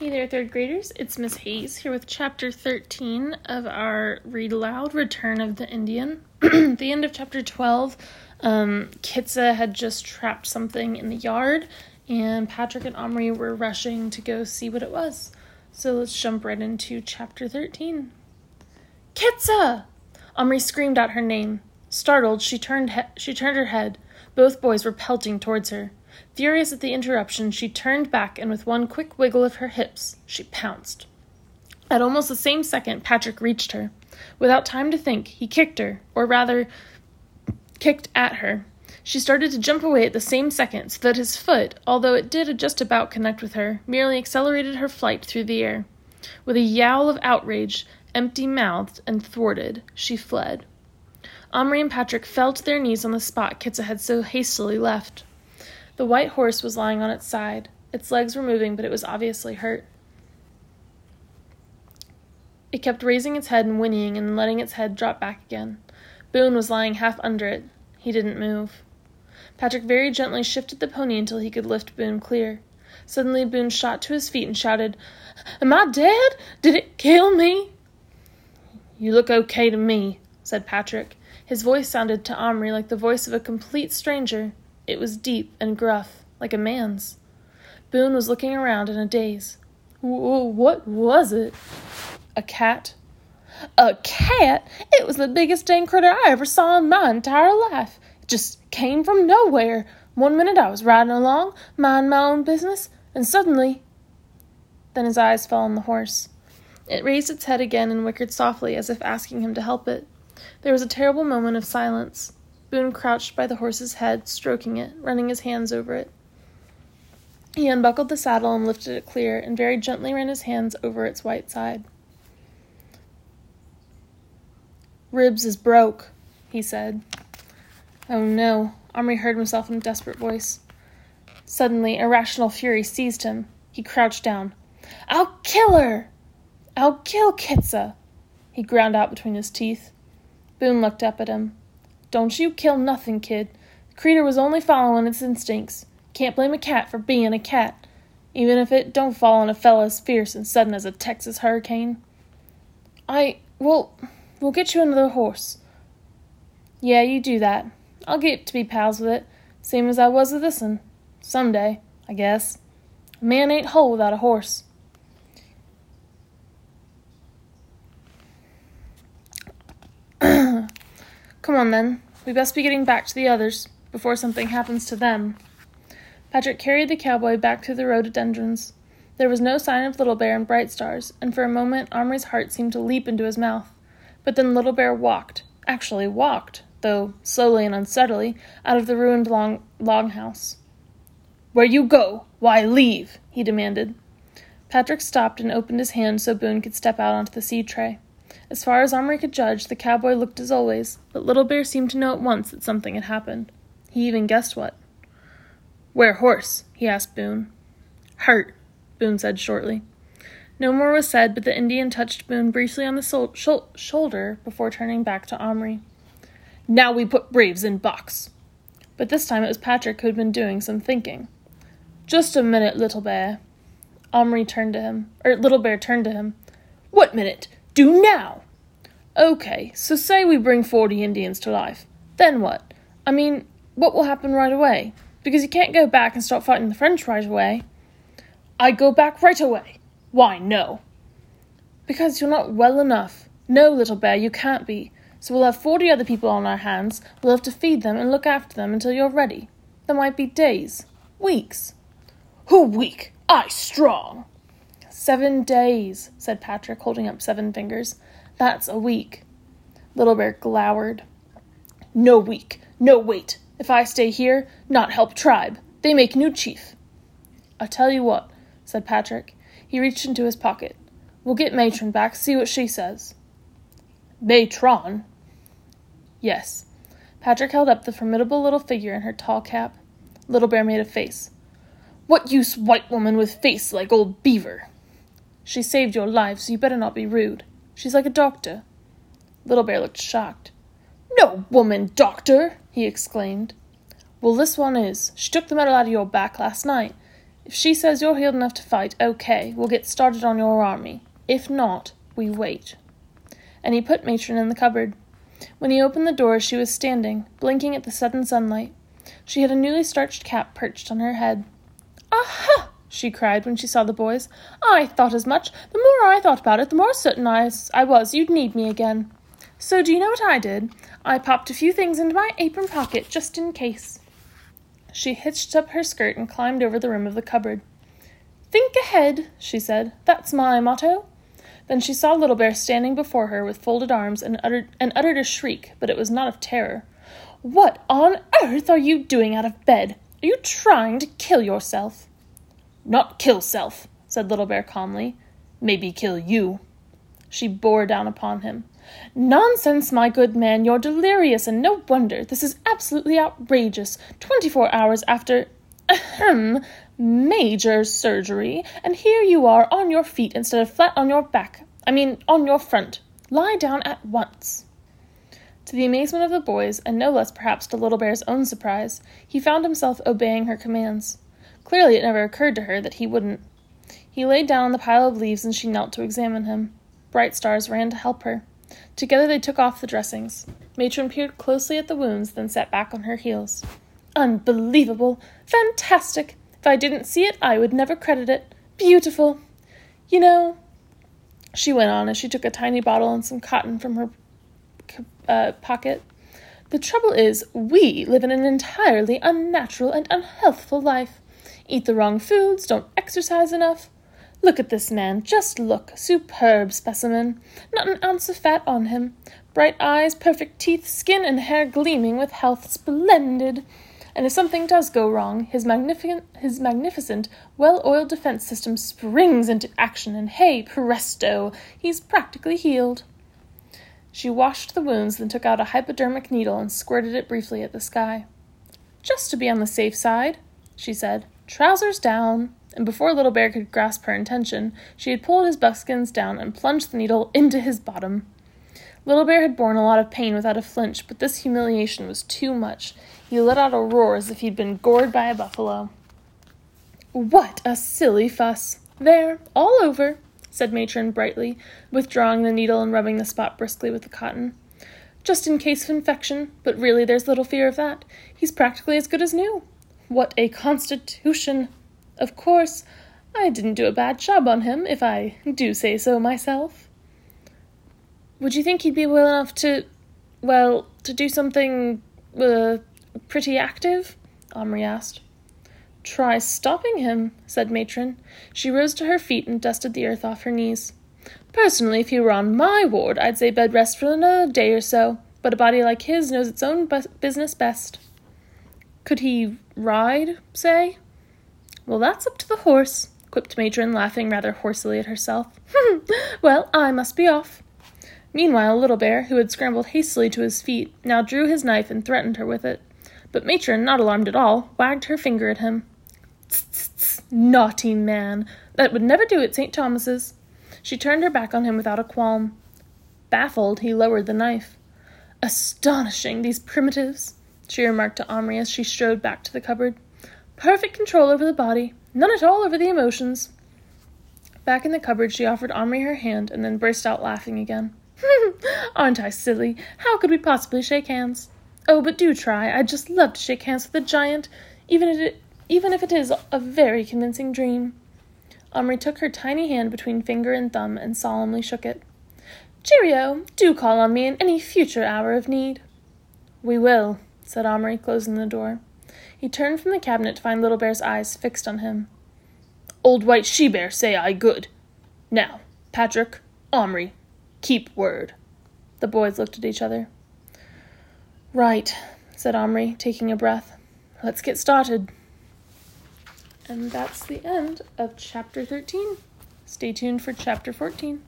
Hey there, third graders. It's Miss Hayes here with chapter 13 of our Read Aloud Return of the Indian. The end of chapter 12, um, Kitsa had just trapped something in the yard, and Patrick and Omri were rushing to go see what it was. So let's jump right into chapter 13. Kitsa! Omri screamed out her name. Startled, she turned, he- she turned her head. Both boys were pelting towards her. Furious at the interruption, she turned back and with one quick wiggle of her hips, she pounced. At almost the same second, Patrick reached her. Without time to think, he kicked her, or rather, kicked at her. She started to jump away at the same second, so that his foot, although it did just about connect with her, merely accelerated her flight through the air. With a yowl of outrage, empty mouthed and thwarted, she fled. Omri and Patrick fell to their knees on the spot Kitsa had so hastily left. The white horse was lying on its side. Its legs were moving, but it was obviously hurt. It kept raising its head and whinnying and letting its head drop back again. Boone was lying half under it. He didn't move. Patrick very gently shifted the pony until he could lift Boone clear. Suddenly, Boone shot to his feet and shouted, Am I dead? Did it kill me? You look okay to me, said Patrick. His voice sounded to Omri like the voice of a complete stranger. It was deep and gruff, like a man's. Boone was looking around in a daze. What was it? A cat. A cat? It was the biggest dang critter I ever saw in my entire life. It just came from nowhere. One minute I was riding along, minding my own business, and suddenly. Then his eyes fell on the horse. It raised its head again and whickered softly as if asking him to help it. There was a terrible moment of silence. Boone crouched by the horse's head, stroking it, running his hands over it. He unbuckled the saddle and lifted it clear, and very gently ran his hands over its white side. Ribs is broke, he said. Oh no, Omri heard himself in a desperate voice. Suddenly, irrational fury seized him. He crouched down. I'll kill her! I'll kill Kitsa! He ground out between his teeth. Boone looked up at him. Don't you kill nothing, kid. The creetur was only following its instincts. Can't blame a cat for being a cat, even if it don't fall on a fellow as fierce and sudden as a Texas hurricane. I well, we'll get you another horse. Yeah, you do that. I'll get to be pals with it, same as I was with this'n. Some day, I guess. A man ain't whole without a horse. Come on, then. We best be getting back to the others before something happens to them. Patrick carried the cowboy back through the rhododendrons. There was no sign of Little Bear and Bright Stars, and for a moment Omri's heart seemed to leap into his mouth. But then Little Bear walked, actually walked, though slowly and unsteadily, out of the ruined long longhouse. Where you go? Why leave? he demanded. Patrick stopped and opened his hand so Boone could step out onto the seed tray. As far as Omri could judge, the cowboy looked as always, but Little Bear seemed to know at once that something had happened. He even guessed what. Where horse? he asked Boone. Hurt, Boone said shortly. No more was said, but the Indian touched Boone briefly on the sol- shoulder before turning back to Omri. Now we put Braves in box. But this time it was Patrick who had been doing some thinking. Just a minute, Little Bear. Omri turned to him, or Little Bear turned to him. What minute? Do now! Okay, so say we bring 40 Indians to life. Then what? I mean, what will happen right away? Because you can't go back and start fighting the French right away. I go back right away. Why, no? Because you're not well enough. No, little bear, you can't be. So we'll have 40 other people on our hands. We'll have to feed them and look after them until you're ready. There might be days, weeks. Who weak? I strong. Seven days, said Patrick, holding up seven fingers. That's a week. Little Bear glowered. No week. No wait. If I stay here, not help tribe. They make new chief. I'll tell you what, said Patrick. He reached into his pocket. We'll get Matron back, see what she says. Matron? Yes. Patrick held up the formidable little figure in her tall cap. Little Bear made a face. What use white woman with face like old beaver? She saved your life, so you better not be rude. She's like a doctor. Little Bear looked shocked. No woman doctor! he exclaimed. Well, this one is. She took the metal out of your back last night. If she says you're healed enough to fight, okay, we'll get started on your army. If not, we wait. And he put Matron in the cupboard. When he opened the door, she was standing, blinking at the sudden sunlight. She had a newly starched cap perched on her head. Aha! She cried when she saw the boys. I thought as much. The more I thought about it, the more certain I, I was you'd need me again. So do you know what I did? I popped a few things into my apron pocket just in case. She hitched up her skirt and climbed over the rim of the cupboard. Think ahead, she said. That's my motto. Then she saw Little Bear standing before her with folded arms and uttered, and uttered a shriek, but it was not of terror. What on earth are you doing out of bed? Are you trying to kill yourself? Not kill self, said Little Bear calmly. Maybe kill you. She bore down upon him. Nonsense, my good man, you're delirious, and no wonder. This is absolutely outrageous. Twenty four hours after ahem major surgery, and here you are on your feet instead of flat on your back. I mean on your front. Lie down at once. To the amazement of the boys, and no less perhaps to Little Bear's own surprise, he found himself obeying her commands. Clearly, it never occurred to her that he wouldn't. He laid down on the pile of leaves and she knelt to examine him. Bright Stars ran to help her. Together they took off the dressings. Matron peered closely at the wounds, then sat back on her heels. Unbelievable! Fantastic! If I didn't see it, I would never credit it. Beautiful! You know, she went on as she took a tiny bottle and some cotton from her uh, pocket. The trouble is, we live in an entirely unnatural and unhealthful life. Eat the wrong foods, don't exercise enough. Look at this man, just look. Superb specimen. Not an ounce of fat on him. Bright eyes, perfect teeth, skin and hair gleaming with health. Splendid. And if something does go wrong, his magnificent, his magnificent, well-oiled defense system springs into action, and hey, presto, he's practically healed. She washed the wounds, then took out a hypodermic needle and squirted it briefly at the sky. Just to be on the safe side, she said. Trousers down. And before Little Bear could grasp her intention, she had pulled his buckskins down and plunged the needle into his bottom. Little Bear had borne a lot of pain without a flinch, but this humiliation was too much. He let out a roar as if he'd been gored by a buffalo. What a silly fuss! There, all over, said Matron brightly, withdrawing the needle and rubbing the spot briskly with the cotton. Just in case of infection, but really there's little fear of that. He's practically as good as new. What a constitution! Of course, I didn't do a bad job on him, if I do say so myself. Would you think he'd be well enough to, well, to do something, uh, pretty active? Omri asked. Try stopping him, said Matron. She rose to her feet and dusted the earth off her knees. Personally, if he were on my ward, I'd say bed rest for another day or so, but a body like his knows its own bu- business best. Could he ride, say? Well, that's up to the horse, quipped Matron, laughing rather hoarsely at herself. well, I must be off. Meanwhile, Little Bear, who had scrambled hastily to his feet, now drew his knife and threatened her with it. But Matron, not alarmed at all, wagged her finger at him. Tss, naughty man! That would never do at St. Thomas's. She turned her back on him without a qualm. Baffled, he lowered the knife. Astonishing, these primitives! She remarked to Omri as she strode back to the cupboard. Perfect control over the body, none at all over the emotions. Back in the cupboard, she offered Omri her hand and then burst out laughing again. Aren't I silly? How could we possibly shake hands? Oh, but do try. I'd just love to shake hands with a giant, even if it, even if it is a very convincing dream. Omri took her tiny hand between finger and thumb and solemnly shook it. Cheerio! Do call on me in any future hour of need. We will, said Omri, closing the door. He turned from the cabinet to find Little Bear's eyes fixed on him. Old White She Bear say I good. Now, Patrick, Omri, keep word. The boys looked at each other. Right, said Omri, taking a breath. Let's get started. And that's the end of chapter 13. Stay tuned for chapter 14.